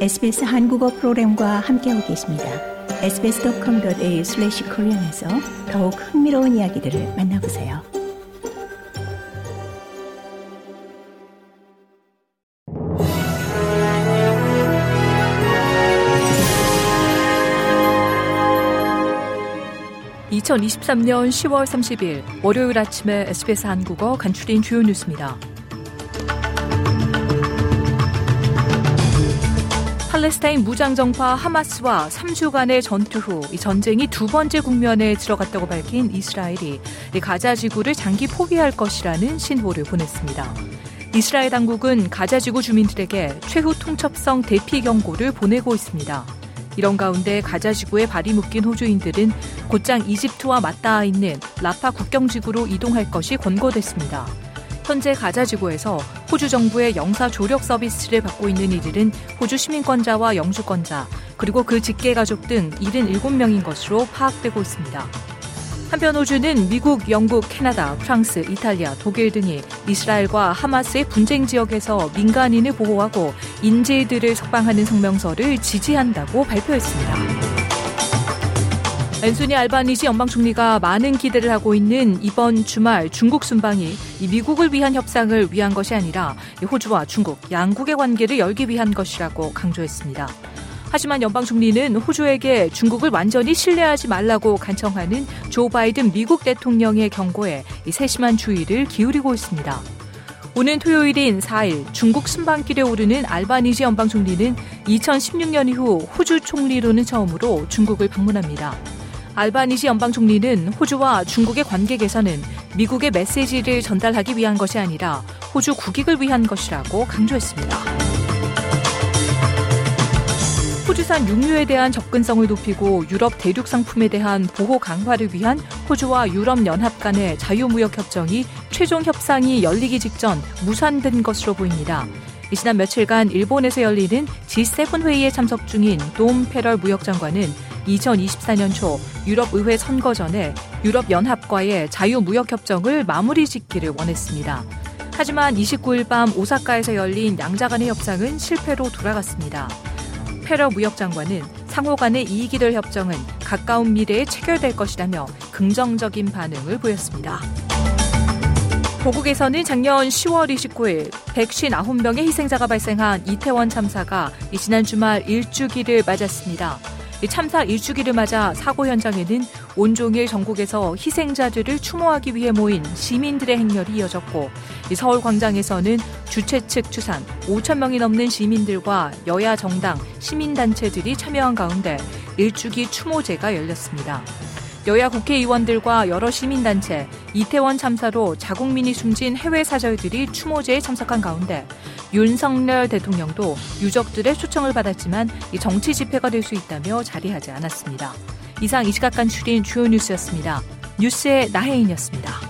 SBS 한국어 프로그램과 함께하고 계십니다. sbs.com.au/korean에서 더욱 흥미로운 이야기들을 만나보세요. (2023년 10월 30일) 월요일 아침에 SBS 한국어 간추린 주요 뉴스입니다. 팔레스타인 무장정파 하마스와 3주간의 전투 후 이 전쟁이 두 번째 국면에 들어갔다고 밝힌 이스라엘이 가자 지구를 장기 포기할 것이라는 신호를 보냈습니다. 이스라엘 당국은 가자 지구 주민들에게 최후 통첩성 대피 경고를 보내고 있습니다. 이런 가운데 가자 지구에 발이 묶인 호주인들은 곧장 이집트와 맞닿아 있는 라파 국경 지구로 이동할 것이 권고됐습니다. 현재 가자지구에서 호주 정부의 영사 조력 서비스를 받고 있는 이들은 호주 시민권자와 영주권자, 그리고 그 직계 가족 등 77명인 것으로 파악되고 있습니다. 한편 호주는 미국, 영국, 캐나다, 프랑스, 이탈리아, 독일 등이 이스라엘과 하마스의 분쟁 지역에서 민간인을 보호하고 인질들을 석방하는 성명서를 지지한다고 발표했습니다. 앤소니 알바니시 연방 총리가 많은 기대를 하고 있는 이번 주말 중국 순방이 미국을 위한 협상을 위한 것이 아니라 호주와 중국 양국의 관계를 열기 위한 것이라고 강조했습니다. 하지만 연방 총리는 호주에게 중국을 완전히 신뢰하지 말라고 간청하는 조 바이든 미국 대통령의 경고에 세심한 주의를 기울이고 있습니다. 오는 토요일인 4일 중국 순방길에 오르는 알바니지 연방 총리는 2016년 이후 호주 총리로는 처음으로 중국을 방문합니다. 알바니시 연방 총리는 호주와 중국의 관계 개선은 미국의 메시지를 전달하기 위한 것이 아니라 호주 국익을 위한 것이라고 강조했습니다. 호주산 육류에 대한 접근성을 높이고 유럽 대륙 상품에 대한 보호 강화를 위한 호주와 유럽 연합 간의 자유무역 협정이 최종 협상이 열리기 직전 무산된 것으로 보입니다. 지난 며칠간 일본에서 열리는 G7 회의에 참석 중인 돔 페럴 무역장관은 2024년 초 유럽의회 선거 전에 유럽연합과의 자유무역협정을 마무리 짓기를 원했습니다. 하지만 29일 밤 오사카에서 열린 양자 간의 협상은 실패로 돌아갔습니다. 페러 무역장관은 상호 간의 이익이 될 협정은 가까운 미래에 체결될 것이라며 긍정적인 반응을 보였습니다. 보국에서는 작년 10월 29일 159명의 희생자가 발생한 이태원 참사가 지난 주말 일주기를 맞았습니다. 참사 일주기를 맞아 사고 현장에는 온종일 전국에서 희생자들을 추모하기 위해 모인 시민들의 행렬이 이어졌고 서울 광장에서는 주최 측 추산 5천 명이 넘는 시민들과 여야 정당, 시민단체들이 참여한 가운데 일주기 추모제가 열렸습니다. 여야 국회의원들과 여러 시민단체, 이태원 참사로 자국민이 숨진 해외 사절들이 추모제에 참석한 가운데 윤석열 대통령도 유족들의 초청을 받았지만 정치 집회가 될 수 있다며 자리하지 않았습니다. 이상 이 시각 간추린 주요 뉴스였습니다. 뉴스의 나혜인이었습니다.